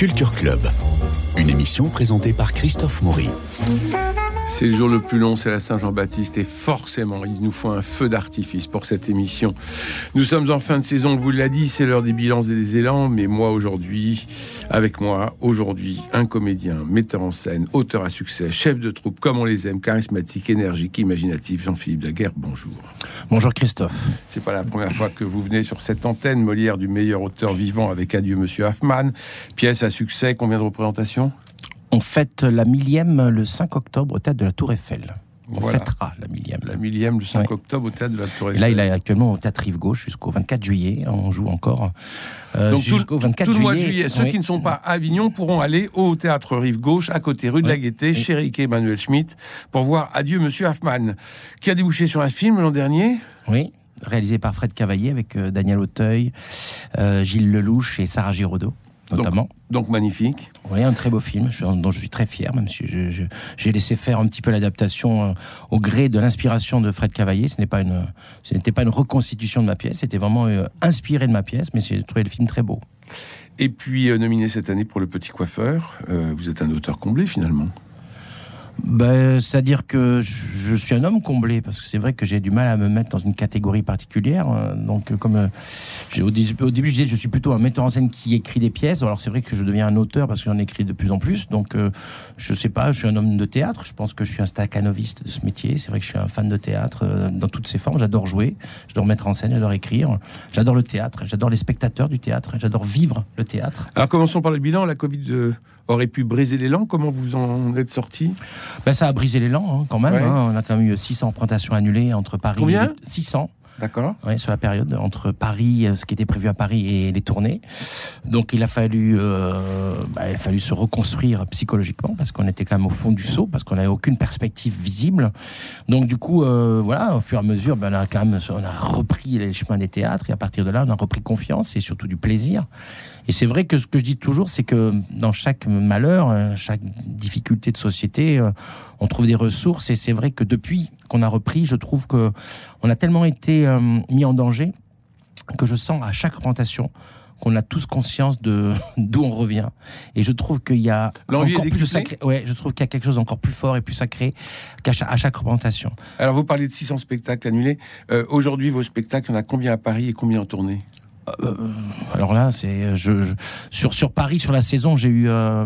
Culture Club, une émission présentée par Christophe Maury. C'est le jour le plus long, c'est la Saint-Jean-Baptiste et forcément, il nous faut un feu d'artifice pour cette émission. Nous sommes en fin de saison, on vous l'a dit, c'est l'heure des bilans et des élans, mais moi aujourd'hui, avec moi, aujourd'hui, un comédien, metteur en scène, auteur à succès, chef de troupe, comme on les aime, charismatique, énergique, imaginatif, Jean-Philippe Daguerre, bonjour. Bonjour Christophe. C'est pas la première fois que vous venez sur cette antenne, Molière du meilleur auteur vivant avec Adieu Monsieur Hoffman, pièce à succès, combien de représentations? On fête la millième le 5 octobre au théâtre de la Tour Eiffel. On Voilà. fêtera la millième. La millième, le 5 Ouais. octobre, au théâtre de la Tour Et Eiffel. là, il est actuellement au théâtre Rive Gauche jusqu'au 24 juillet. On joue encore euh, Donc tout, jusqu'au 24 tout le mois de juillet. juillet, ceux Oui. qui ne sont pas à Avignon pourront aller au théâtre Rive Gauche, à côté rue de la Oui. Gaîté, chez Riquet Emmanuel Schmitt, pour voir Adieu Monsieur Hoffman, qui a débouché sur un film l'an dernier? Oui, réalisé par Fred Cavaillé avec euh, Daniel Auteuil, euh, Gilles Lelouch et Sarah Giraudot, notamment. Donc magnifique. Oui, un très beau film dont je suis très fier, même si j'ai laissé faire un petit peu l'adaptation euh, au gré de l'inspiration de Fred Cavaillé. Ce n'est pas une, ce n'était pas une reconstitution de ma pièce, c'était vraiment euh, inspiré de ma pièce, mais j'ai trouvé le film très beau. Et puis euh, nominé cette année pour Le Petit Coiffeur. Euh, vous êtes un auteur comblé finalement. Ben, C'est-à-dire que je, suis un homme comblé, parce que c'est vrai que j'ai du mal à me mettre dans une catégorie particulière. euh, Donc, euh, comme euh, au, dé- au début, je disais je suis plutôt un metteur en scène qui écrit des pièces. Alors, c'est vrai que je deviens un auteur parce que j'en écris de plus en plus. Donc, je sais pas, je suis un homme de théâtre. Je pense que je suis un staccanoviste de ce métier. C'est vrai que je suis un fan de théâtre dans toutes ses formes. J'adore jouer, j'adore mettre en scène, j'adore écrire. J'adore le théâtre, j'adore les spectateurs du théâtre, j'adore vivre le théâtre. Alors commençons par le bilan. La Covid aurait pu briser l'élan. Comment vous en êtes sorti? Ben, ça a brisé l'élan hein, quand même. Ouais. hein. On a quand même eu 600 représentations annulées entre Paris Combien et les- 600. D'accord. Ouais, sur la période entre Paris, euh, ce qui était prévu à Paris et les tournées. Donc il a fallu, euh, bah, il a fallu se reconstruire psychologiquement parce qu'on était quand même au fond du seau, parce qu'on n'avait aucune perspective visible. Donc du coup, euh, voilà, au fur et à mesure, ben, on a quand même, on a repris les chemins des théâtres et à partir de là, on a repris confiance et surtout du plaisir. Et c'est vrai que ce que je dis toujours, c'est que dans chaque malheur, euh, chaque difficulté de société, euh, on trouve des ressources. Et c'est vrai que depuis qu'on a repris, je trouve que on a tellement été euh, mis en danger que je sens à chaque représentation qu'on a tous conscience de d'où on revient. Et je trouve qu'il y a L'envie encore plus de sacré. Ouais, je trouve qu'il y a quelque chose d'encore plus fort et plus sacré qu'à chaque, à chaque représentation. Alors vous parlez de 600 spectacles annulés. Euh, Aujourd'hui, vos spectacles, il y en a combien à Paris et combien en tournée? Euh, alors là, c'est je, je- sur sur Paris sur la saison, j'ai eu euh,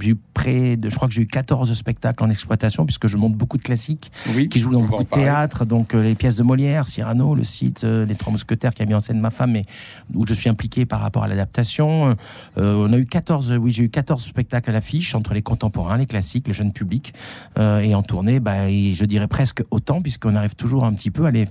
j'ai eu près de je crois que j'ai eu 14 spectacles en exploitation puisque je monte beaucoup de classiques Oui. qui jouent dans beaucoup de théâtres, donc euh, les pièces de Molière, Cyrano, le site, euh, les Trois Mousquetaires qui a mis en scène ma femme, et où je suis impliqué par rapport à l'adaptation. Euh, on a eu 14, oui, j'ai eu 14 spectacles à l'affiche entre les contemporains, les classiques, le jeune public, euh, et en tournée, bah, et je dirais presque autant, puisqu'on arrive toujours un petit peu à les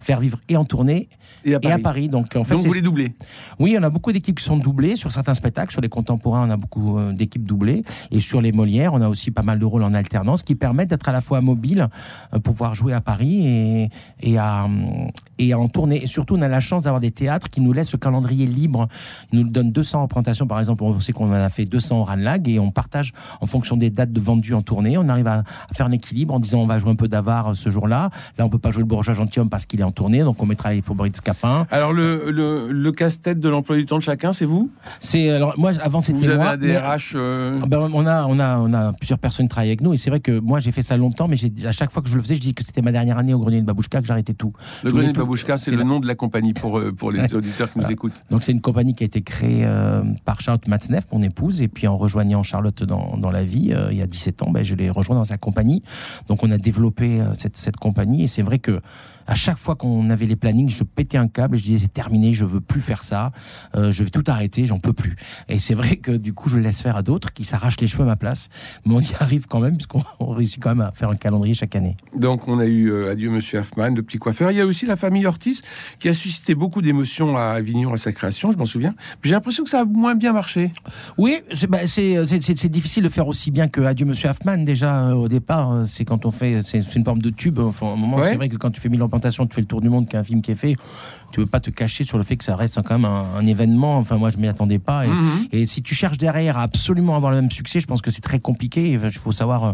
faire vivre et en tournée Et à et à Paris. Donc en fait, Donc vous les doublez. oui, on a beaucoup d'équipes qui sont doublées sur certains spectacles. Sur les contemporains, on a beaucoup euh, d'équipes doublées. Et sur les Molières, on a aussi pas mal de rôles en alternance qui permettent d'être à la fois mobile euh, pour pouvoir jouer à Paris et, et, à, hum, et à en tourner. Et surtout, on a la chance d'avoir des théâtres qui nous laissent le calendrier libre. Ils nous donnent 200 représentations. Par exemple, on sait qu'on en a fait 200 au Ranlag et on partage en fonction des dates de vendues en tournée. On arrive à, à faire un équilibre en disant on va jouer un peu d'avare euh, ce jour-là. Là, on peut pas jouer le bourgeois gentilhomme parce qu'il est en tournée. Donc, on mettra les faubourgs de Scapin. Alors le, le, le casse-tête de l'emploi du temps de chacun, c'est vous? C'est alors moi avant c'était Vous avez moi. un mais- DRH euh, Ah ben, on a on a on a plusieurs personnes qui travaillent avec nous et c'est vrai que moi j'ai fait ça longtemps mais j'ai à chaque fois que je le faisais je dis que c'était ma dernière année au grenier de Babouchka que j'arrêtais tout. Le je Grenier de. Babouchka, c'est C'est le la- nom de la compagnie pour, euh, pour les auditeurs qui nous écoutent. Donc c'est une compagnie qui a été créée euh, par Charlotte Matzneff, mon épouse, et puis en rejoignant Charlotte dans, dans la vie, euh, il y a 17 ans, ben, je l'ai rejoint dans sa compagnie. Donc on a développé euh, cette, cette compagnie, et c'est vrai que à chaque fois qu'on avait les plannings, je pétais un câble et je disais c'est terminé, je veux plus faire ça, euh, je vais tout arrêter, j'en peux plus. Et c'est vrai que du coup je laisse faire à d'autres qui s'arrachent les cheveux à ma place, mais on y arrive quand même puisqu'on on réussit quand même à faire un calendrier chaque année. Donc on a eu euh, Adieu Monsieur Hoffman, le petit coiffeur. Il y a aussi la famille Ortiz qui a suscité beaucoup d'émotions à Avignon à sa création, je m'en souviens. J'ai l'impression que ça a moins bien marché. Oui, c'est bah, c'est difficile de faire aussi bien que Adieu Monsieur Hoffman. Déjà, euh, au départ, euh, c'est quand on fait, c'est une forme de tube. Enfin, un moment, Ouais. c'est vrai que quand tu fais mille ans représentation, tu le tour du monde, qu'un film qui est fait, tu veux pas te cacher sur le fait que ça reste quand même un, événement. Enfin, moi, je m'y attendais pas. Mhm. Et, si tu cherches derrière à absolument avoir le même succès, je pense que c'est très compliqué. Il faut savoir, euh,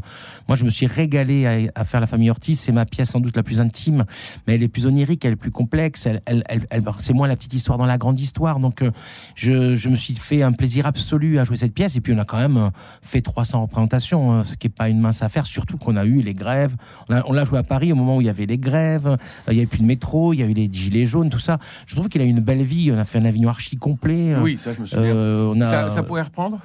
moi, je me suis régalé à, faire La Famille Ortiz. C'est ma pièce sans doute la plus intime, mais elle est plus onirique, elle est plus complexe. Elle, elle, elle, c'est moins la petite histoire dans la grande histoire. Donc, euh, je, je, me suis fait un plaisir absolu à jouer cette pièce. Et puis, on a quand même euh, fait 300 représentations, ce qui est pas une mince affaire. Surtout qu'on a eu les grèves. On l'a joué à Paris au moment où il y avait les grèves. Il y avait plus de métro, il y a eu les gilets jaunes, tout ça. Je trouve qu'il a une belle vie. On a fait un Avignon archi complet. Oui, ça, je me souviens. Euh, ça, ça pourrait reprendre?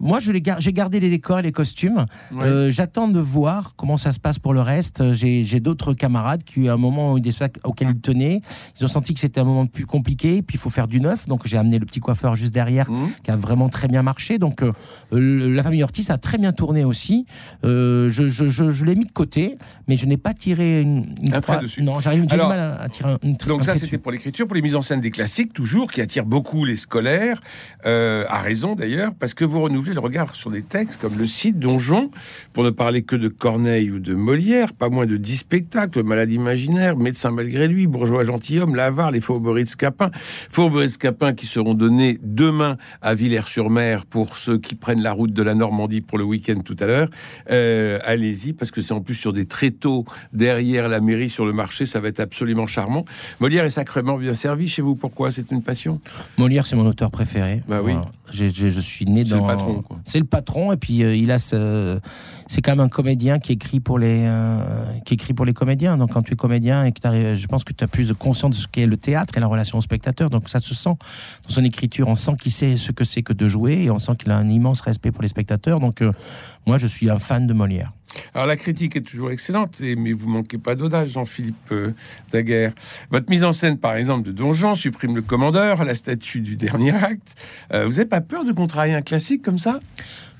Moi, j'ai gardé les décors et les costumes. Euh, j'attends de voir comment ça se passe pour le reste. J'ai d'autres camarades qui, à un moment des auquel ils tenaient, ils ont senti que c'était un moment plus compliqué. Puis il faut faire du neuf. Donc j'ai amené le petit coiffeur juste derrière, mmh. qui a vraiment très bien marché. Donc euh, la famille Ortiz a très bien tourné aussi. Euh, je, je, je, l'ai mis de côté, mais je n'ai pas tiré une, un trait dessus. Non, j'arrive du mal à, tirer une Donc ça, c'était pour l'écriture, pour les mises en scène des classiques, toujours, qui attirent beaucoup les scolaires, à raison d'ailleurs, parce que vous renouvelez le regard sur des textes comme le site Donjon, pour ne parler que de Corneille ou de Molière, pas moins de dix spectacles, Malade imaginaire, Médecin malgré lui, Bourgeois gentilhomme, L'Avare, les Fourberies de Scapin, Fourberies de Scapin qui seront donnés demain à Villers-sur-Mer pour ceux qui prennent la route de la Normandie pour le week-end tout à l'heure. Euh, allez-y, parce que c'est en plus sur des tréteaux derrière la mairie, sur le marché, ça va être absolument charmant. Molière est sacrément bien servi chez vous, pourquoi? C'est une passion? Molière, c'est mon auteur préféré. Bah oui je suis né dans. C'est le patron. C'est le patron et puis euh, il a ce. C'est quand même un comédien qui écrit pour les euh, qui écrit pour les comédiens. Donc quand tu es comédien et que je pense que tu as plus de conscience de ce qu'est le théâtre et la relation au spectateur. Donc ça se sent dans son écriture. On sent qu'il sait ce que c'est que de jouer et on sent qu'il a un immense respect pour les spectateurs. Donc euh, moi je suis un fan de Molière. Alors la critique est toujours excellente, mais vous manquez pas d'audace, Jean-Philippe euh, Daguerre. Votre mise en scène, par exemple, de Donjon supprime le commandeur, la statue du dernier acte. Vous n'avez pas peur de contrarier un classique comme ça?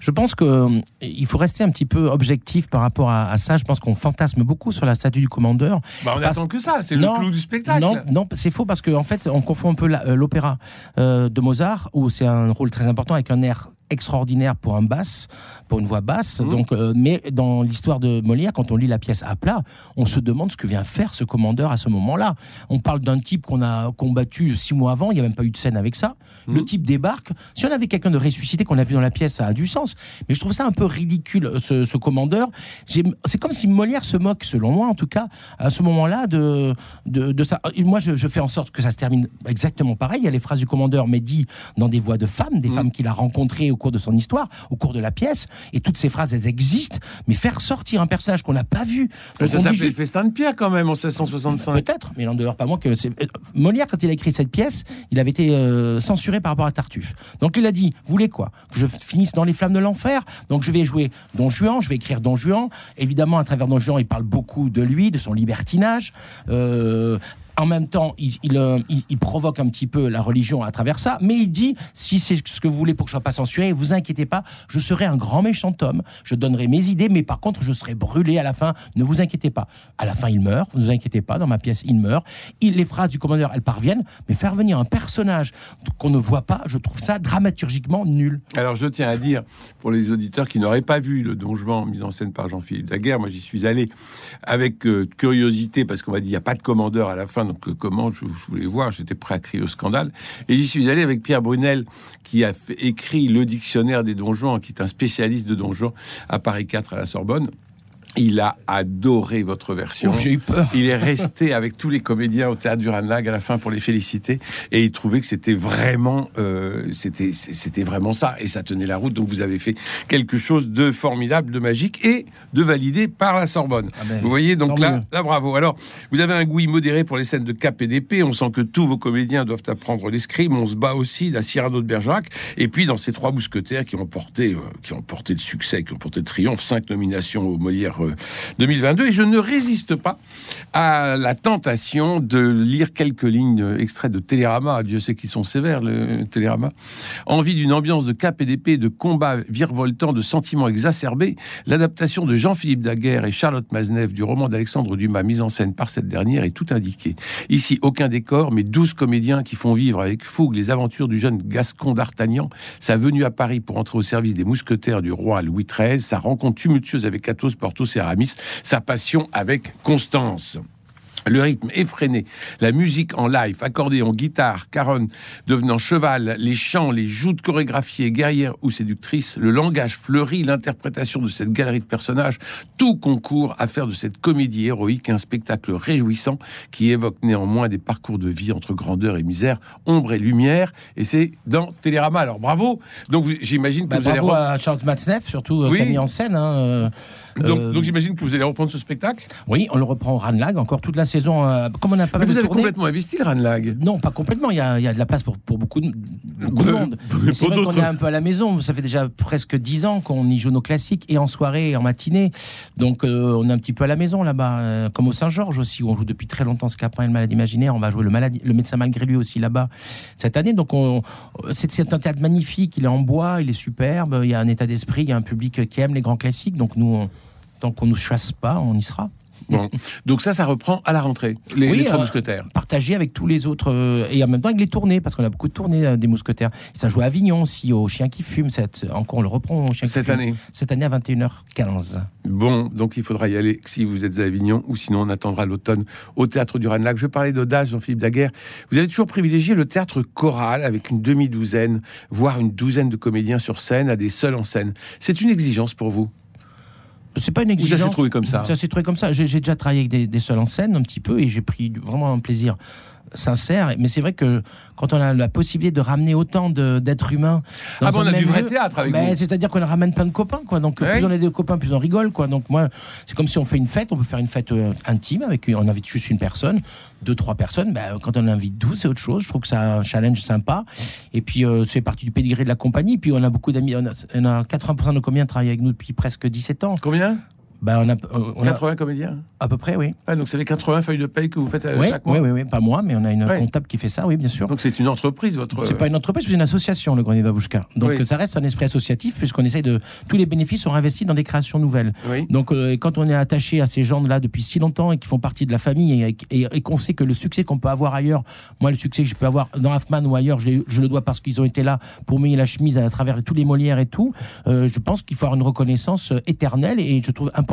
Je pense qu'il euh, faut rester un petit peu objectif par rapport à, ça. Je pense qu'on fantasme beaucoup sur la statue du commandeur. Bah on attend que ça, c'est le clou du spectacle. Non, non c'est faux parce qu'en en fait, on confond un peu l'opéra de Mozart, où c'est un rôle très important avec un air extraordinaire pour un basse, pour une voix basse. Mmh. Donc, euh, mais dans l'histoire de Molière, quand on lit la pièce à plat, on se demande ce que vient faire ce commandeur à ce moment-là. On parle d'un type qu'on a combattu six mois avant, il n'y a même pas eu de scène avec ça. Mmh. Le type débarque. Si on avait quelqu'un de ressuscité qu'on a vu dans la pièce, ça a du sens. Mais je trouve ça un peu ridicule, euh, ce, ce commandeur. C'est comme si Molière se moque, selon moi en tout cas, à ce moment-là de, de, de, ça. moi, je, je, fais en sorte que ça se termine exactement pareil. Il y a les phrases du commandeur, mais dit dans des voix de femmes, des mmh. femmes qu'il a rencontrées cours de son histoire, au cours de la pièce. Et toutes ces phrases, elles existent. Mais faire sortir un personnage qu'on n'a pas vu. ça s'appelait juste... le festin de Pierre quand même en 1665. Peut-être, mais il n'en demeure pas moins que. Euh, Molière, quand il a écrit cette pièce, il avait été euh, censuré par rapport à Tartuffe. Donc il a dit Vous voulez quoi? Que je finisse dans les flammes de l'enfer? Donc je vais jouer Don Juan, je vais écrire Don Juan. Évidemment, à travers Don Juan, il parle beaucoup de lui, de son libertinage. Euh, en même temps, euh, il, provoque un petit peu la religion à travers ça, mais il dit si c'est ce que vous voulez pour que je sois pas censuré, vous inquiétez pas, je serai un grand méchant homme, je donnerai mes idées, mais par contre, je serai brûlé à la fin. Ne vous inquiétez pas. À la fin, il meurt. Ne vous inquiétez pas. Dans ma pièce, il meurt. Les phrases du commandeur, elles parviennent, mais faire venir un personnage qu'on ne voit pas, je trouve ça dramaturgiquement nul. Alors, je tiens à dire pour les auditeurs qui n'auraient pas vu le Don Juan mis en scène par Jean-Philippe Daguerre, moi j'y suis allé avec euh, curiosité parce qu'on m'a dit il n'y a pas de commandeur à la fin donc euh, comment je, voulais voir, j'étais prêt à crier au scandale. Et j'y suis allé avec Pierre Brunel, qui a écrit le dictionnaire des donjons, qui est un spécialiste de donjons à Paris 4 à la Sorbonne. Il a adoré votre version. J'ai eu peur. Il est resté avec tous les comédiens au théâtre du Ranlag à la fin pour les féliciter et il trouvait que c'était vraiment, euh, c'était, c'était vraiment ça et ça tenait la route. Donc vous avez fait quelque chose de formidable, de magique et de validé par la Sorbonne. Ah ben, vous voyez donc là, là, bravo. Alors vous avez un goût immodéré pour les scènes de cap et d'épée. On sent que tous vos comédiens doivent apprendre l'escrime. On se bat aussi la Cyrano de Bergerac et puis dans ces trois mousquetaires qui ont porté, euh, qui ont porté le succès, qui ont porté le triomphe, cinq nominations au Molière 2022. Et je ne résiste pas à la tentation de lire quelques lignes extraits de Télérama. Dieu sait qu'ils sont sévères, le Télérama. Envie d'une ambiance de cap et d'épée, de combat virevoltant, de sentiments exacerbés. L'adaptation de Jean-Philippe Daguerre et Charlotte Maznev du roman d'Alexandre Dumas, mise en scène par cette dernière, est tout indiqué. Ici, aucun décor, mais douze comédiens qui font vivre avec fougue les aventures du jeune Gascon d'Artagnan, sa venue à Paris pour entrer au service des mousquetaires du roi Louis XIII, sa rencontre tumultueuse avec Athos, Porthos Aramis, sa passion avec Constance. Le rythme effréné, la musique en live, accordéon, guitare, caronne devenant cheval, les chants, les joutes chorégraphiées, guerrières ou séductrices, le langage fleuri, l'interprétation de cette galerie de personnages, tout concourt à faire de cette comédie héroïque un spectacle réjouissant qui évoque néanmoins des parcours de vie entre grandeur et misère, ombre et lumière, et c'est dans Télérama. Alors bravo. Donc j'imagine que Bah, vous allez bravo à Charlotte Matzneff, surtout, euh, Oui. qui a mis en scène. hein, euh, donc, euh, donc j'imagine que vous allez reprendre ce spectacle. oui, on le reprend au Ranlag encore toute la saison. euh, comme on a pas Mais mal vous de avez tournées- complètement investi le Ranlag. Non, pas complètement. Il y a, il y a de la place pour, pour beaucoup, de, beaucoup de Euh, monde. C'est vrai qu'on est un peu à la maison. Ça fait déjà presque dix ans qu'on y joue nos classiques, et en soirée, et en matinée. Donc, euh, on est un petit peu à la maison là-bas. euh, comme au Saint-Georges aussi, où on joue depuis très longtemps Scapin et le Malade Imaginaire. On va jouer le, maladie, le médecin malgré lui aussi là-bas cette année. Donc, on- c'est c'est un théâtre magnifique. Il est en bois, il est superbe. Il y a un état d'esprit, il y a un public qui aime les grands classiques. Donc, nous, on- tant qu'on nous chasse pas, on y sera. Bon. Donc ça, ça reprend à la rentrée. Les, Oui, les trois euh, mousquetaires. partagé avec tous les autres euh, et en même temps avec les tournées parce qu'on a beaucoup de tournées euh, des mousquetaires. Ça joue à Avignon aussi au Chien qui fume cette encore on le reprend au Chien qui Cette fume. année. Cette année à 21h15. Bon, donc il faudra y aller si vous êtes à Avignon ou sinon on attendra l'automne au théâtre du Ranelagh. Je parlais d'audace, Jean-Philippe Daguerre. Vous avez toujours privilégié le théâtre choral avec une demi-douzaine, voire une douzaine de comédiens sur scène à des seuls en scène. C'est une exigence pour vous? C'est pas une Ou ça exigence. s'est trouvé comme ça Ça s'est trouvé comme ça. J'ai déjà travaillé avec des, des seuls en scène un petit peu et j'ai pris vraiment un plaisir sincère. Mais c'est vrai que quand on a la possibilité de ramener autant d'êtres humains, dans Ah bon, on a du vrai lieu, théâtre avec ben. C'est-à-dire qu'on ramène plein de copains, quoi. Donc plus on est de copains, plus on rigole, quoi. Donc moi, c'est comme si on fait une fête. On peut faire une fête euh, intime avec, on invite juste une personne, deux, trois personnes. Ben, quand on invite 12, c'est autre chose. Je trouve que c'est un challenge sympa. Et puis euh, c'est partie du pédigré de la compagnie. Puis on a beaucoup d'amis. On a, on a 80% de nos comédiens travaillent avec nous depuis presque 17 ans? Combien? Ben on a, on a 80 comédiens à peu près, oui. ah, Donc ça fait 80 feuilles de paye que vous faites Oui, chaque mois oui, oui, oui, pas moi, mais on a une comptable qui fait ça, oui, bien sûr. Donc c'est une entreprise, votre... C'est pas une entreprise, c'est une association, le Grenier Babouchka. Donc Oui. ça reste un esprit associatif, puisqu'on essaye de. Tous les bénéfices sont investis dans des créations nouvelles. Oui. Donc euh, quand on est attaché à ces gens-là depuis si longtemps et qui font partie de la famille et, et- et qu'on sait que le succès qu'on peut avoir ailleurs, moi le succès que je peux avoir dans Hoffman ou ailleurs, je, le dois parce qu'ils ont été là pour mouiller la chemise à travers tous les Molières et tout, euh, je pense qu'il faut avoir une reconnaissance euh, éternelle et je trouve important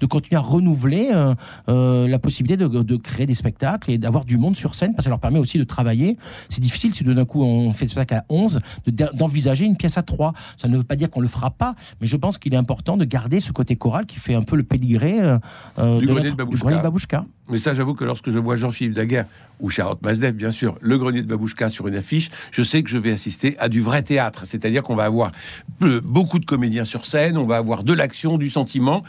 de continuer à renouveler euh, euh, la possibilité de, de créer des spectacles et d'avoir du monde sur scène parce que ça leur permet aussi de travailler. C'est difficile si d'un coup on fait le spectacle à 11 de- d'envisager une pièce à 3. Ça ne veut pas dire qu'on le fera pas, mais je pense qu'il est important de garder ce côté choral qui fait un peu le pédigré euh, euh, Du de Grenier notre- de du Babouchka. Grenier de Babouchka. Mais ça, j'avoue que lorsque je vois Jean-Philippe Daguerre ou Charlotte Mazdev, bien sûr, le grenier de Babouchka sur une affiche, je sais que je vais assister à du vrai théâtre. C'est-à-dire qu'on va avoir peu- beaucoup de comédiens sur scène, on va avoir de l'action, du sentiment.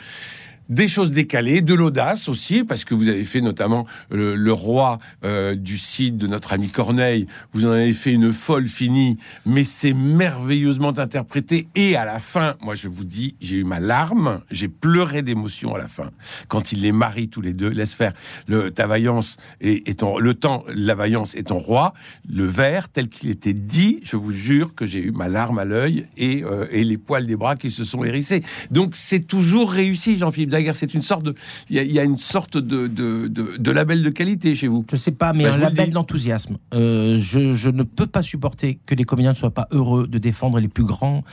Des choses décalées, de l'audace aussi, parce que vous avez fait notamment le, le roi euh, du site de notre ami Corneille. Vous en avez fait une folle finie, mais c'est merveilleusement interprété. Et à la fin, moi je vous dis, j'ai eu ma larme, j'ai pleuré d'émotion à la fin quand il les marie tous les deux. Laisse faire le ta vaillance et, et ton le temps, la vaillance est ton roi. Le vers tel qu'il était dit, je vous jure que j'ai eu ma larme à l'œil et, euh, et les poils des bras qui se sont hérissés. Donc c'est toujours réussi, Jean-Philippe Daguerre. C'est une sorte de, il y, a- il y a une sorte de, de, de, de label de qualité chez vous. Je sais pas, mais Bah, un label d'enthousiasme. Euh, je, je ne peux pas supporter que les comédiens ne soient pas heureux de défendre les plus grands,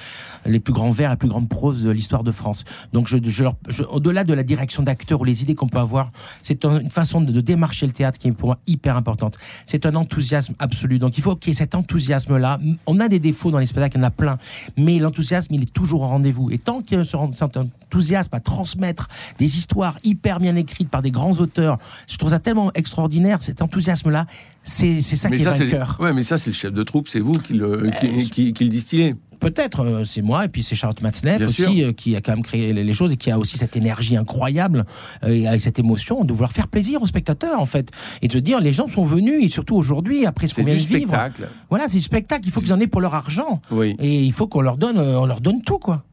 les plus grands vers, la plus grande prose de l'histoire de France. Donc, je, je je- au-delà de la direction d'acteurs ou les idées qu'on peut avoir, c'est un- une façon de, de démarcher le théâtre qui est pour moi hyper importante. C'est un enthousiasme absolu. Donc, il faut qu'il y ait cet enthousiasme-là. On a des défauts dans les spectacles, il y en a plein, mais l'enthousiasme, il est toujours au rendez-vous. Et tant qu'il y a ce- cet enthousiasme à transmettre des histoires hyper bien écrites par des grands auteurs, je trouve ça tellement extraordinaire. Cet enthousiasme-là, c'est c'est ça mais qui ça, est vainqueur. ouais, mais ça, c'est le chef de troupe, c'est vous qui le, qui, Euh, qui- qui le distillez. Peut-être, euh, c'est moi, et puis c'est Charlotte Matzneff Bien aussi, euh, qui a quand même créé les, choses et qui a aussi cette énergie incroyable euh, et avec cette émotion de vouloir faire plaisir aux spectateurs, en fait. Et de dire, les gens sont venus, et surtout aujourd'hui, après ce qu'on vient de vivre. spectacle. Voilà, c'est du spectacle, il faut qu'ils en aient pour leur argent. Oui. Et il faut qu'on leur donne, on leur donne tout, quoi.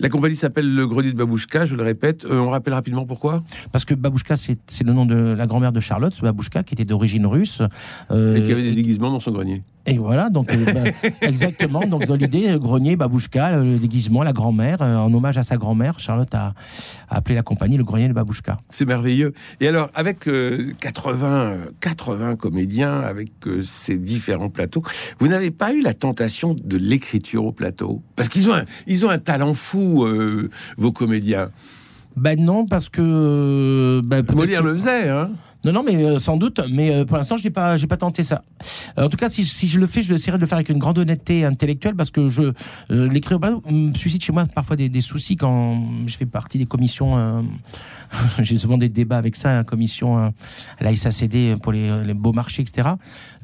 La compagnie s'appelle le Grenier de Babouchka, je le répète. Euh, on rappelle rapidement pourquoi? Parce que Babouchka, c'est le nom de la grand-mère de Charlotte, Babouchka, qui était d'origine russe. euh, Et qu'il y avait des déguisements dans son grenier. Et voilà, donc euh, bah, exactement. Donc dans l'idée, euh, grenier, babouchka, le déguisement, la grand-mère, euh, en hommage à sa grand-mère, Charlotte a, a appelé la compagnie le grenier de babouchka. C'est merveilleux. Et alors, avec euh, 80, euh, 80 comédiens, avec ces différents plateaux, vous n'avez pas eu la tentation de l'écriture au plateau? Parce qu'ils ont, un, ils ont un talent fou, vos comédiens. Ben non, parce que. Ben, Molière le faisait, hein Non, non, mais euh, sans doute. Mais euh, pour l'instant, je n'ai pas, j'ai pas tenté ça. Euh, en tout cas, si, si je le fais, je essaierai de le faire avec une grande honnêteté intellectuelle, parce que je euh, l'écrire bah, me suscite chez moi parfois des, des soucis quand je fais partie des commissions. euh, J'ai souvent des débats avec ça, la commission euh, à la SACD pour les, les beaux marchés, etc.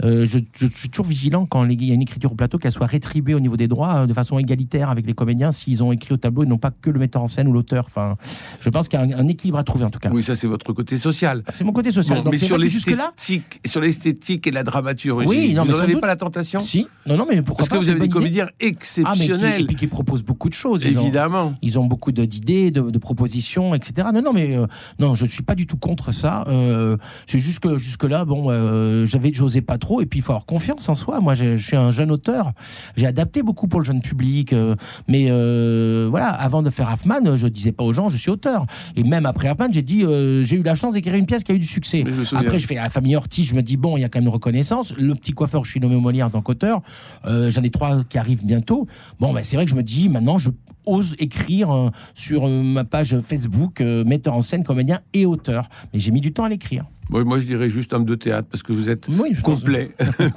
Euh, je, je suis toujours vigilant quand les- il y a une écriture au plateau qu'elle soit rétribuée au niveau des droits euh, de façon égalitaire avec les comédiens s'ils ont écrit au tableau et non pas que le metteur en scène ou l'auteur. Enfin, je pense qu'il y a un, un équilibre à trouver en tout cas. Oui, ça c'est votre côté social. C'est mon côté social. Bon, mais sur jusque-là, l'esthétique, sur l'esthétique et la dramaturgie, Oui, non, vous n'en avez doute. pas la tentation Si, non, non, mais pourquoi Parce que vous avez des comédiens Ah, mais qui, exceptionnels, et puis qui proposent beaucoup de choses. Ils ont, évidemment. ils ont beaucoup d'idées, de, de propositions, etc. Non, non, mais euh, non, je suis pas du tout contre ça. Euh, c'est juste que jusque là, bon, euh, j'avais, j'osais pas trop. Et puis il faut avoir confiance en soi. Moi, je suis un jeune auteur. J'ai adapté beaucoup pour le jeune public, euh, mais voilà, avant de faire Hoffman, je disais pas aux gens, je suis auteur. Et même après Hoffman, j'ai dit, j'ai eu la chance d'écrire une pièce qui a eu du succès. Je. Après, je fais la famille Ortiz, je me dis, bon, il y a quand même une reconnaissance. Le petit coiffeur, je suis nommé Molière en tant qu'auteur. Euh, J'en ai trois qui arrivent bientôt. Bon, ben, c'est vrai que je me dis, maintenant, je ose écrire euh, sur euh, ma page Facebook, euh, metteur en scène, comédien et auteur. Mais j'ai mis du temps à l'écrire. Moi, moi, je dirais juste homme de théâtre, parce que vous êtes Oui, complet,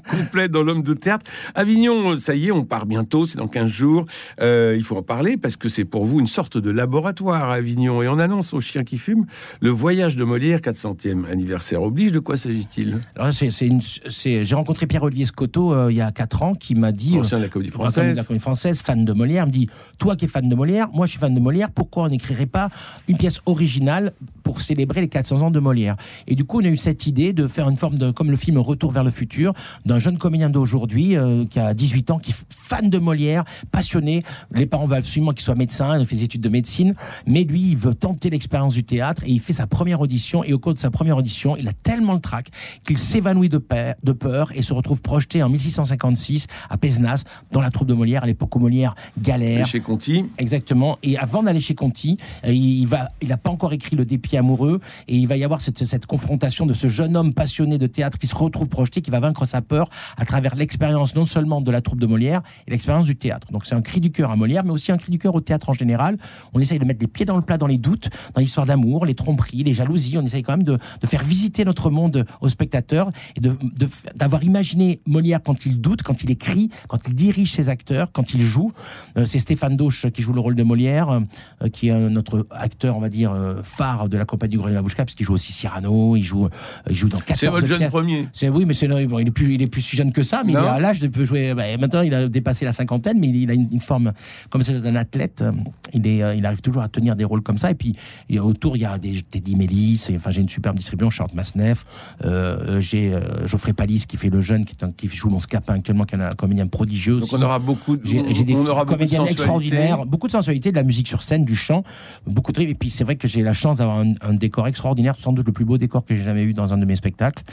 complet dans l'homme de théâtre. Avignon, ça y est, on part bientôt, c'est dans 15 jours. Euh, il faut en parler parce que c'est pour vous une sorte de laboratoire à Avignon. Et on annonce au chien qui fume le voyage de Molière, 400e anniversaire oblige. De quoi s'agit-il? Alors, J'ai rencontré Pierre-Olivier Scotto euh, il y a 4 ans qui m'a dit. Ancien de la Comédie euh, Française. la comédie française, fan de Molière, me dit Toi qui es fan de Molière, moi je suis fan de Molière, pourquoi on n'écrirait pas une pièce originale pour célébrer les 400 ans de Molière Et du coup, on a eu cette idée de faire une forme de, comme le film Retour vers le futur, d'un jeune comédien d'aujourd'hui euh, qui a 18 ans, qui est fan de Molière, passionné. Les parents veulent absolument qu'il soit médecin, il fait des études de médecine, mais lui, il veut tenter l'expérience du théâtre et il fait sa première audition. Et au cours de sa première audition, il a tellement le trac qu'il s'évanouit de, de peur et se retrouve projeté en 1656 à Pézenas, dans la troupe de Molière, à l'époque où Molière Et galère. chez Conti. Exactement. Et avant d'aller chez Conti, euh, il va, il n'a pas encore écrit Le dépit amoureux, et il va y avoir cette, confrontation de ce jeune homme passionné de théâtre qui se retrouve projeté, qui va vaincre sa peur à travers l'expérience non seulement de la troupe de Molière et l'expérience du théâtre. Donc c'est un cri du cœur à Molière, mais aussi un cri du cœur au théâtre en général. On essaye de mettre les pieds dans le plat dans les doutes, dans l'histoire d'amour, les tromperies, les jalousies. On essaye quand même de, de faire visiter notre monde aux spectateurs et de- de- d'avoir imaginé Molière quand il doute, quand il écrit, quand il dirige ses acteurs, quand il joue. Euh, c'est Stéphane Dauche qui joue le rôle de Molière, euh, qui est notre acteur, on va dire, euh, phare de la compagnie du Grenier Babouchka, parce qu'il joue aussi Cyrano, il joue, euh, il joue dans 14 C'est votre jeune premier. C'est oui, mais c'est bon, il est plus il est plus si jeune que ça, mais Non. il à l'âge de peut jouer. bah, maintenant, il a dépassé la cinquantaine, mais il, il a une, une forme comme celle d'un athlète. Il est euh, il arrive toujours à tenir des rôles comme ça. Et puis et autour, il y a des Teddy Mélis. Enfin, j'ai une superbe distribution. Charles Masnef. Euh, j'ai euh, Geoffrey Palis qui fait le jeune, qui, est un- qui joue mon scapin actuellement, qui est un comédien prodigieux. Donc aussi. on aura beaucoup de, J'ai j'ai des on aura beaucoup de comédiens extraordinaires, beaucoup de sensualité, de la musique sur scène, du chant, beaucoup de Et puis c'est vrai que j'ai la chance d'avoir un, un décor extraordinaire, sans doute le plus beau décor que j'ai jamais eu dans un de mes spectacles,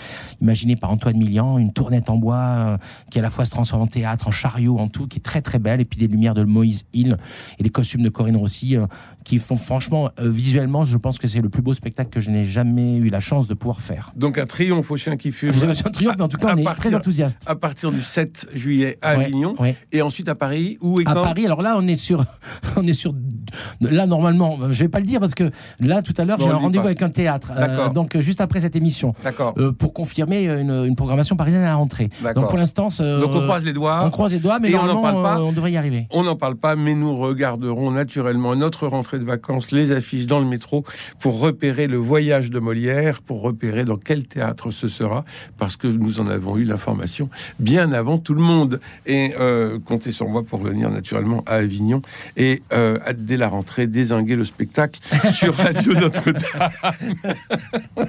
imaginé par Antoine Millian, une tournette en bois euh, qui à la fois se transforme en théâtre, en chariot, en tout, qui est très très belle, et puis des lumières de Moïse Hill et les costumes de Corinne Rossi euh, qui font franchement euh, visuellement, je pense que c'est le plus beau spectacle que je n'ai jamais eu la chance de pouvoir faire. Donc un triomphe au chien qui fume. C'est un triomphe, mais en tout cas à on est partir- très enthousiaste. À partir du 7 juillet à Ouais, Avignon ouais. et ensuite à Paris où et à quand Paris. Alors là, on est sur, on est sur, là normalement, je vais pas le dire parce que là tout à l'heure j'ai un rendez-vous avec un théâtre, euh, donc euh, juste après cette émission, D'accord. euh, pour confirmer une, une programmation parisienne à la rentrée. Donc pour l'instant, euh, Donc on croise les doigts. on croise les doigts, mais on n'en normalement parle pas euh, on devrait y arriver. On n'en parle pas, mais nous regarderons naturellement à notre rentrée de vacances les affiches dans le métro pour repérer le voyage de Molière, pour repérer dans quel théâtre ce sera, parce que nous en avons eu l'information bien avant tout le monde. Et comptez sur moi pour venir naturellement à Avignon et dès la rentrée désinguer le spectacle sur Radio Notre-Dame.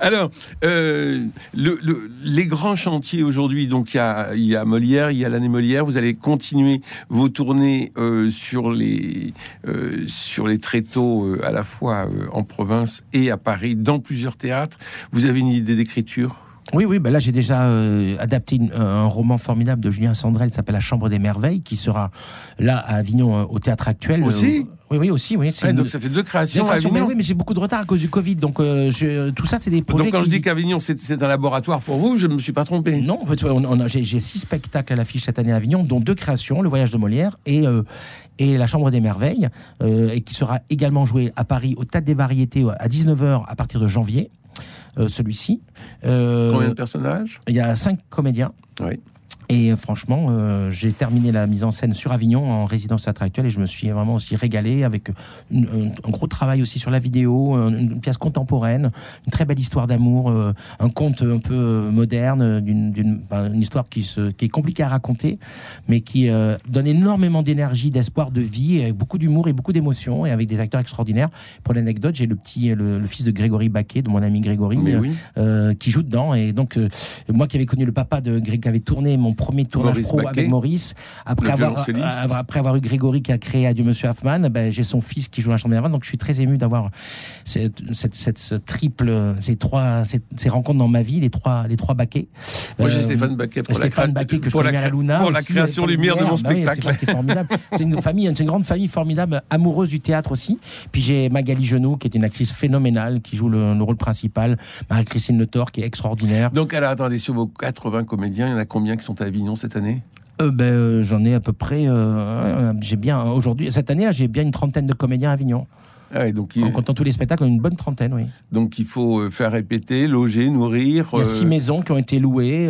Alors, euh, le- le- les grands chantiers aujourd'hui, donc il y a, Molière, il y a l'année Molière, vous allez continuer vos tournées euh, sur les euh, sur les tréteaux à la fois en province et à Paris, dans plusieurs théâtres. Vous avez une idée d'écriture? Oui, oui, ben là j'ai déjà euh, adapté un roman formidable de Julien Sandrel, qui s'appelle La Chambre des Merveilles, qui sera là à Avignon euh, au théâtre actuel. Aussi Oui, oui, aussi, oui. donc ça fait deux créations, à. Mais oui, mais j'ai beaucoup de retard à cause du Covid, donc tout ça c'est des projets. Donc quand je dis qu'Avignon c'est un laboratoire pour vous, je ne me suis pas trompé. Non, j'ai six spectacles à l'affiche cette année à Avignon, dont deux créations, Le Voyage de Molière et et La Chambre des Merveilles, et qui sera également joué à Paris au Théâtre des Variétés à 19h à partir de janvier. Euh, celui-ci. Euh, Combien de personnages? Il y a cinq comédiens. Oui. Et euh, franchement, euh, j'ai terminé la mise en scène sur Avignon en résidence théâtre actuelle et je me suis vraiment aussi régalé avec un gros travail aussi sur la vidéo, une, pièce contemporaine, une très belle histoire d'amour, euh, un conte un peu moderne, d'une, une histoire qui, se, qui est compliquée à raconter, mais qui donne énormément d'énergie, d'espoir, de vie, avec beaucoup d'humour et beaucoup d'émotions et avec des acteurs extraordinaires. Pour l'anecdote, j'ai le petit, le, fils de Grégory Baquet, de mon ami Grégory, qui joue dedans. Et donc, moi qui avais connu le papa de Greg, qui avait tourné mon premier tournage pro avec Maurice. Après avoir, euh, après avoir eu Grégory qui a créé Adieu Monsieur Hoffman, ben, j'ai son fils qui joue la chambre Donc je suis très ému d'avoir cette, cette, triple, ces trois, ces, rencontres dans ma vie, les trois, les trois baquets. Moi j'ai euh, Stéphane Baquet pour, Stéphane la, que je pour, la, à Luna pour la création lumière de mon bah spectacle. c'est une famille, c'est une grande famille formidable, amoureuse du théâtre aussi. Puis j'ai Magali Genoux qui est une actrice phénoménale qui joue le, rôle principal, Marie-Christine Le Thor qui est extraordinaire. Donc alors attendez sur vos 80 comédiens, il y en a combien qui sont à Avignon cette année euh, ben, euh, J'en ai à peu près. Euh, j'ai bien aujourd'hui cette année, j'ai bien une trentaine de comédiens à Avignon. Ah donc En comptant tous les spectacles, une bonne trentaine, oui. Donc il faut faire répéter, loger, nourrir. Il y a six maisons qui ont été louées.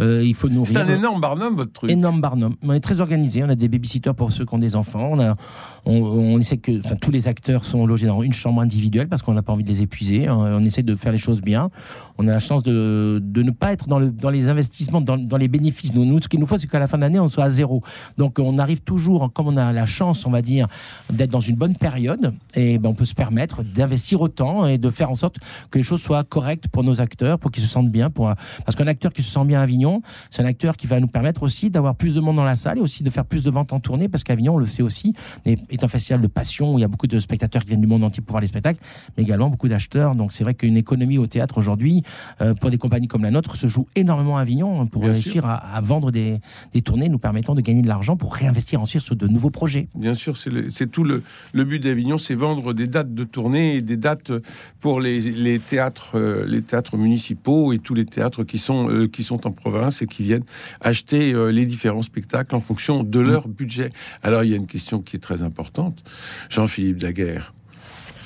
Il faut nourrir. C'est un énorme barnum, votre truc. Énorme barnum. On est très organisé. On a des babysitters pour ceux qui ont des enfants. On a, on, essaie que enfin, tous les acteurs sont logés dans une chambre individuelle parce qu'on n'a pas envie de les épuiser. On, essaie de faire les choses bien. On a la chance de, de ne pas être dans, le, dans les investissements, dans, dans, les bénéfices. Nous, nous ce qu'il nous faut, c'est qu'à la fin de l'année, on soit à zéro. Donc, on arrive toujours, comme on a la chance, on va dire, d'être dans une bonne période, et ben, on peut se permettre d'investir autant et de faire en sorte que les choses soient correctes pour nos acteurs, pour qu'ils se sentent bien. Pour, parce qu'un acteur qui se sent bien à Avignon, c'est un acteur qui va nous permettre aussi d'avoir plus de monde dans la salle et aussi de faire plus de ventes en tournée, parce qu'Avignon, on le sait aussi, est un festival de passion où il y a beaucoup de spectateurs qui viennent du monde entier pour voir les spectacles, mais également beaucoup d'acheteurs. Donc c'est vrai qu'une économie au théâtre aujourd'hui, euh, pour des compagnies comme la nôtre, se joue énormément à Avignon pour réussir à, vendre des, tournées nous permettant de gagner de l'argent pour réinvestir ensuite sur de nouveaux projets. Bien sûr, c'est tout le, but d'Avignon, c'est vendre des dates de tournée et des dates pour les, théâtres, euh, les théâtres municipaux et tous les théâtres qui sont, euh, qui sont en province et qui viennent acheter les différents spectacles en fonction de leur budget. Alors il y a une question qui est très importante. Jean-Philippe Daguerre,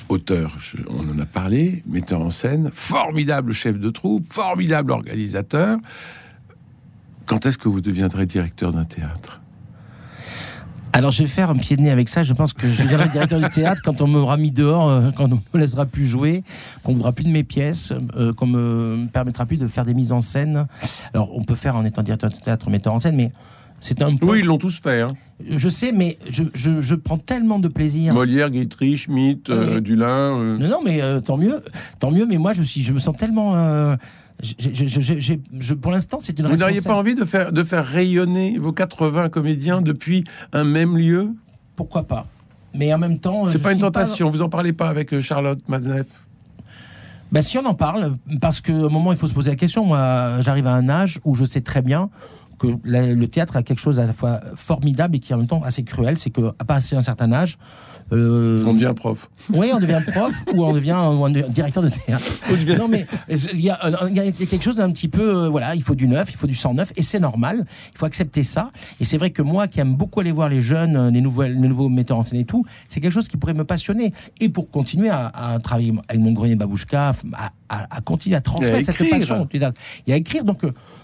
auteur, on en a parlé, metteur en scène, formidable chef de troupe, formidable organisateur. Quand est-ce que vous deviendrez directeur d'un théâtre? Alors je vais faire un pied de nez avec ça. Je pense que je deviendrai directeur du théâtre quand on m'aura mis dehors, euh, quand on me laissera plus jouer, qu'on voudra plus de mes pièces, euh, qu'on me permettra plus de faire des mises en scène. Alors on peut faire en étant directeur du théâtre, metteur en scène, mais oui, ils l'ont tous fait. Hein. Je sais, mais je, prends tellement de plaisir. Molière, Guitry, Schmitt, euh, Dulin. Euh. Non, non, mais euh, tant mieux, tant mieux. Mais moi, je suis, je me sens tellement. Je, pour l'instant, c'est une. Vous n'auriez pas envie de faire, de faire rayonner vos 80 comédiens depuis un même lieu? Pourquoi pas Mais en même temps, c'est pas une tentation. Vous en parlez pas avec Charlotte Mazneff ben, si on en parle, parce qu'à un moment il faut se poser la question. Moi, j'arrive à un âge où je sais très bien que le théâtre a quelque chose à la fois formidable et qui en même temps assez cruel, c'est qu'à passer un certain âge, euh, on devient prof. Oui, on devient prof ou on devient un, directeur de théâtre. non, mais il y, a, quelque chose d'un petit peu, euh, voilà, il faut du neuf, il faut du sang neuf, et c'est normal. Il faut accepter ça. Et c'est vrai que moi, qui aime beaucoup aller voir les jeunes, euh, les, nouvelles, les nouveaux metteurs en scène et tout, c'est quelque chose qui pourrait me passionner. Et pour continuer à, travailler avec mon grenier babouchka, à, à, continuer à transmettre cette passion. Il y a à écrire. Donc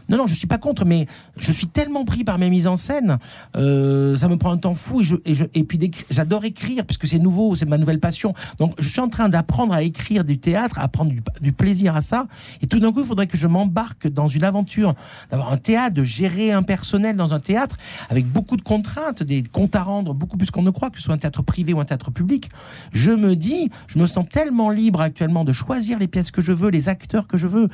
non, non, je suis pas contre, mais je suis tellement pris par mes mises en scène, euh, ça me prend un temps fou et, je, et, je, et puis j'adore écrire puisque c'est nouveau, c'est ma nouvelle passion. Donc je suis en train d'apprendre à écrire du théâtre, à prendre du, plaisir à ça. Et tout d'un coup, il faudrait que je m'embarque dans une aventure, d'avoir un théâtre, de gérer un personnel dans un théâtre avec beaucoup de contraintes, des comptes à rendre, beaucoup plus qu'on ne croit, que ce soit un théâtre privé ou un théâtre public. Je me dis, je me sens tellement libre actuellement de choisir les pièces que je veux, les acteurs que je veux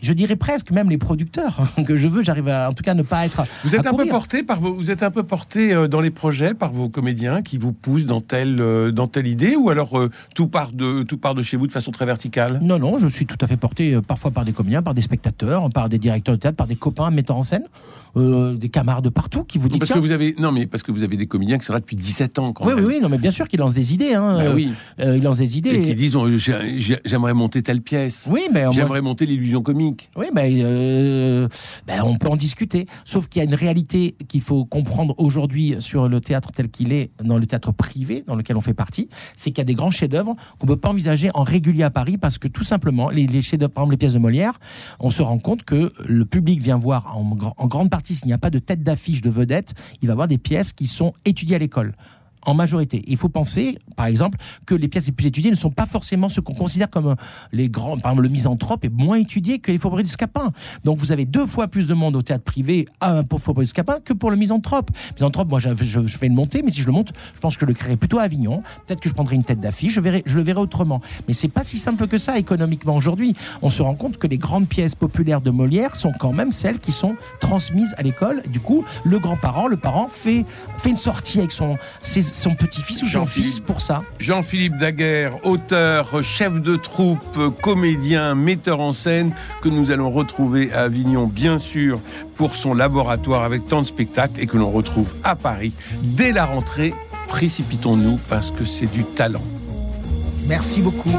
je dirais presque même les producteurs que je veux. J'arrive à, en tout cas, ne pas être. Vous êtes à un peu porté par vos, vous êtes un peu porté euh, dans les projets par vos comédiens qui vous poussent dans telle, euh, dans telle idée, ou alors euh, tout part de, tout part de chez vous de façon très verticale? Non, non, je suis tout à fait porté parfois par des comédiens, par des spectateurs, par des directeurs de théâtre, par des copains metteurs en scène, euh, des camarades de partout qui vous disent Parce que vous avez, non mais parce que vous avez des comédiens qui sont là depuis 17 ans quand Oui, oui, même. oui, non, mais bien sûr qu'ils lancent des idées. Hein. Bah euh, oui. euh, ils lancent des idées. Et qui disent oh, j'ai- j'ai- j'aimerais monter telle pièce. Oui, mais J'aimerais monter l'illusion comique. Oui, ben, euh, ben, on peut en discuter. Sauf qu'il y a une réalité qu'il faut comprendre aujourd'hui sur le théâtre tel qu'il est, dans le théâtre privé dans lequel on fait partie, c'est qu'il y a des grands chefs-d'œuvre qu'on ne peut pas envisager en régulier à Paris parce que tout simplement, les, les chefs-d'œuvre, par exemple les pièces de Molière, on se rend compte que le public vient voir en, en grande partie, s'il n'y a pas de tête d'affiche de vedette, il va voir des pièces qui sont étudiées à l'école. En majorité. Il faut penser, par exemple, que les pièces les plus étudiées ne sont pas forcément ce qu'on considère comme euh, les grands. Par exemple, le misanthrope est moins étudié que les faubourgs du Scapin. Donc vous avez deux fois plus de monde au théâtre privé à, pour Faubourg du Scapin que pour le misanthrope. Misanthrope, moi je, je, je fais une montée, mais si je le monte, je pense que je le créerai plutôt à Avignon. Peut-être que je prendrai une tête d'affiche, je, je le verrai autrement. Mais c'est pas si simple que ça économiquement aujourd'hui. On se rend compte que les grandes pièces populaires de Molière sont quand même celles qui sont transmises à l'école. Du coup, le grand-parent, le parent fait, fait une sortie avec son, ses- son petit-fils ou son Jean-Philippe. fils pour ça. Jean-Philippe Daguerre, auteur, chef de troupe, comédien, metteur en scène, que nous allons retrouver à Avignon, bien sûr, pour son laboratoire avec tant de spectacles et que l'on retrouve à Paris dès la rentrée. Précipitons-nous parce que c'est du talent. Merci beaucoup.